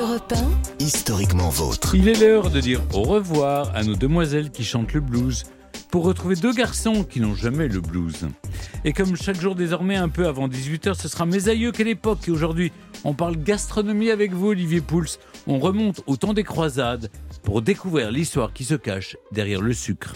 Europe historiquement vôtre. Il est l'heure de dire au revoir à nos demoiselles qui chantent le blues pour retrouver deux garçons qui n'ont jamais le blues. Et comme chaque jour désormais un peu avant 18h, ce sera mes aïeux quelle époque et aujourd'hui on parle gastronomie avec vous Olivier Pouls. On remonte au temps des croisades pour découvrir l'histoire qui se cache derrière le sucre.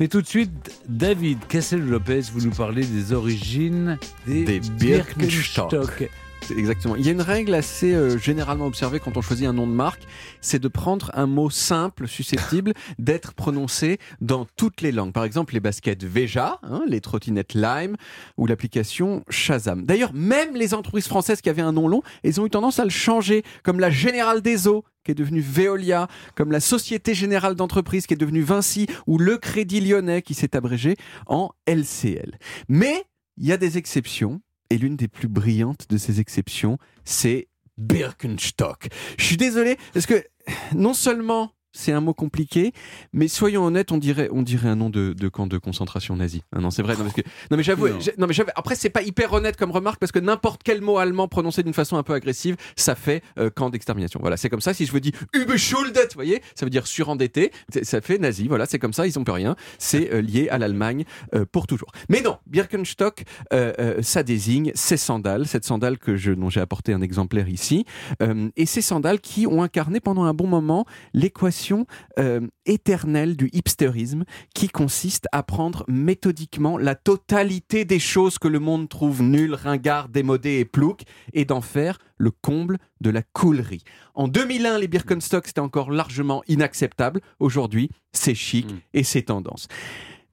Mais tout de suite, David Cassel-Lopez, vous nous parlez des origines des, Des Birkenstock. Birkenstock. Exactement. Il y a une règle assez euh, généralement observée quand on choisit un nom de marque, c'est de prendre un mot simple, susceptible d'être prononcé dans toutes les langues. Par exemple, les baskets Veja, hein, les trottinettes Lime ou l'application Shazam. D'ailleurs, même les entreprises françaises qui avaient un nom long, elles ont eu tendance à le changer, comme la Générale des Eaux qui est devenue Veolia, comme la Société Générale d'entreprise qui est devenue Vinci, ou le Crédit Lyonnais qui s'est abrégé en LCL. Mais il y a des exceptions, et l'une des plus brillantes de ces exceptions, c'est Birkenstock. Je suis désolé, parce que non seulement c'est un mot compliqué, mais soyons honnêtes, on dirait, on dirait un nom de, de camp de concentration nazi. Ah non, c'est vrai. Non, parce que, non mais j'avoue, Non. mais j'avoue. Après, c'est pas hyper honnête comme remarque parce que n'importe quel mot allemand prononcé d'une façon un peu agressive, ça fait euh, camp d'extermination. Voilà, c'est comme ça. Si je vous dis Überschuldet, vous voyez, ça veut dire surendetté. Ça fait nazi. Voilà, c'est comme ça. Ils ont plus rien. C'est euh, lié à l'Allemagne euh, pour toujours. Mais non, Birkenstock, ça désigne ces sandales, cette sandale que je, dont j'ai apporté un exemplaire ici, et ces sandales qui ont incarné pendant un bon moment l'équation euh, éternelle du hipsterisme qui consiste à prendre méthodiquement la totalité des choses que le monde trouve nulles, ringardes, démodées et plouques et d'en faire le comble de la coolerie. En 2001, les Birkenstock, c'était encore largement inacceptable. Aujourd'hui, c'est chic Mm. et c'est tendance.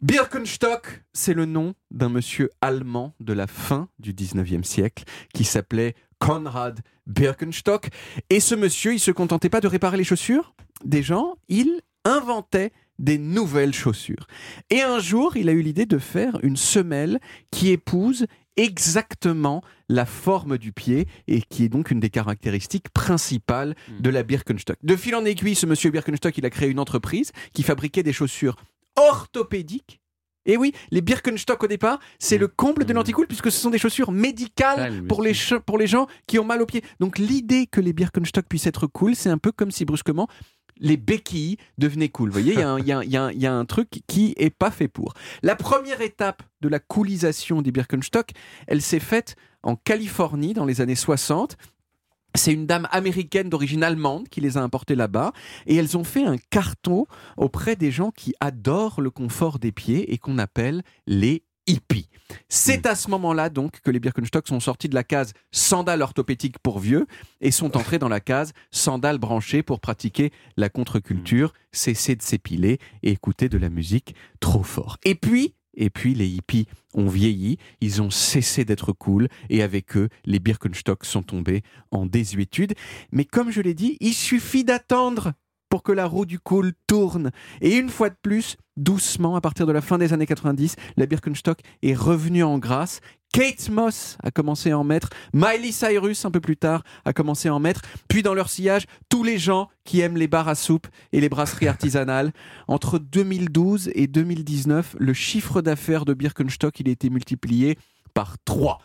Birkenstock, c'est le nom d'un monsieur allemand de la fin du 19e siècle qui s'appelait Konrad Birkenstock. Et ce monsieur, il se contentait pas de réparer les chaussures? Des gens, il inventait des nouvelles chaussures. Et un jour, il a eu l'idée de faire une semelle qui épouse exactement la forme du pied et qui est donc une des caractéristiques principales de la Birkenstock. De fil en aiguille, ce monsieur Birkenstock, il a créé une entreprise qui fabriquait des chaussures orthopédiques. Et oui, les Birkenstock au départ, c'est le comble de l'anticool puisque ce sont des chaussures médicales Ah, pour les, pour les gens qui ont mal aux pieds. Donc l'idée que les Birkenstock puissent être cool, c'est un peu comme si brusquement les béquilles devenaient cool. Vous voyez, il y, y a un truc qui est pas fait pour. La première étape de la coolisation des Birkenstock, elle s'est faite en Californie dans les années 60. C'est une dame américaine d'origine allemande qui les a importés là-bas et elles ont fait un carton auprès des gens qui adorent le confort des pieds et qu'on appelle les hippies. C'est à ce moment-là donc que les Birkenstock sont sortis de la case sandales orthopédiques pour vieux et sont entrés dans la case sandales branchées pour pratiquer la contre-culture, cesser de s'épiler et écouter de la musique trop fort. Et puis, et puis les hippies ont vieilli, ils ont cessé d'être cool et avec eux, les Birkenstock sont tombés en désuétude. Mais comme je l'ai dit, il suffit d'attendre pour que la roue du cool tourne. Et une fois de plus, doucement, à partir de la fin des années 90, la Birkenstock est revenue en grâce. Kate Moss a commencé à en mettre, Miley Cyrus un peu plus tard a commencé à en mettre, puis dans leur sillage, tous les gens qui aiment les bars à soupe et les brasseries artisanales. Entre 2012 et 2019, le chiffre d'affaires de Birkenstock, il a été multiplié par 3.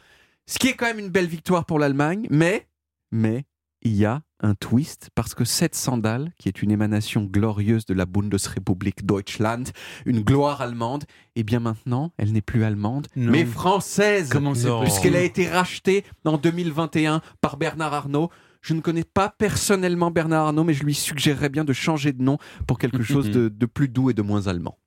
Ce qui est quand même une belle victoire pour l'Allemagne, mais, mais, il y a un twist parce que cette sandale, qui est une émanation glorieuse de la Bundesrepublik Deutschland, une gloire allemande, eh bien maintenant, elle n'est plus allemande, Non. mais française. Puisqu'elle a été rachetée en 2021 par Bernard Arnault. Je ne connais pas personnellement Bernard Arnault, mais je lui suggérerais bien de changer de nom pour quelque chose de, de plus doux et de moins allemand.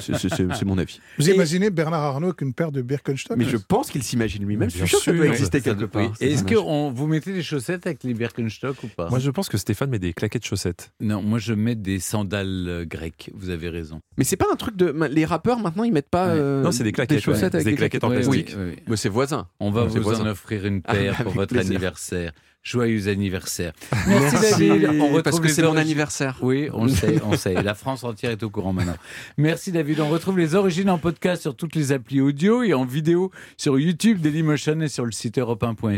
C'est- mon avis. Vous Et- imaginez Bernard Arnault avec une paire de Birkenstock Mais je pense qu'il s'imagine lui-même. Je suis Bien sûr que ça doit exister quelque part. Est-ce que on- vous mettez des chaussettes avec les Birkenstock ou pas? Moi, je pense que Stéphane met des claquettes chaussettes. Non, moi je mets des sandales euh, grecques. Vous avez raison. Mais c'est pas un truc de. Les rappeurs maintenant ils mettent pas. Euh, Non, c'est des claquettes, chaussettes ouais. avec Des des claquettes en plastique. oui, oui, oui. Mais c'est voisin. On va vous voisin. en offrir une Ah, paire pour votre plaisir. anniversaire. Joyeux anniversaire. Merci, David. On retrouve parce que c'est mon anniversaire. Oui, on le sait, on sait. La France entière est au courant maintenant. Merci David. On retrouve les origines en podcast sur toutes les applis audio et en vidéo sur YouTube, Dailymotion et sur le site europe 1.fr.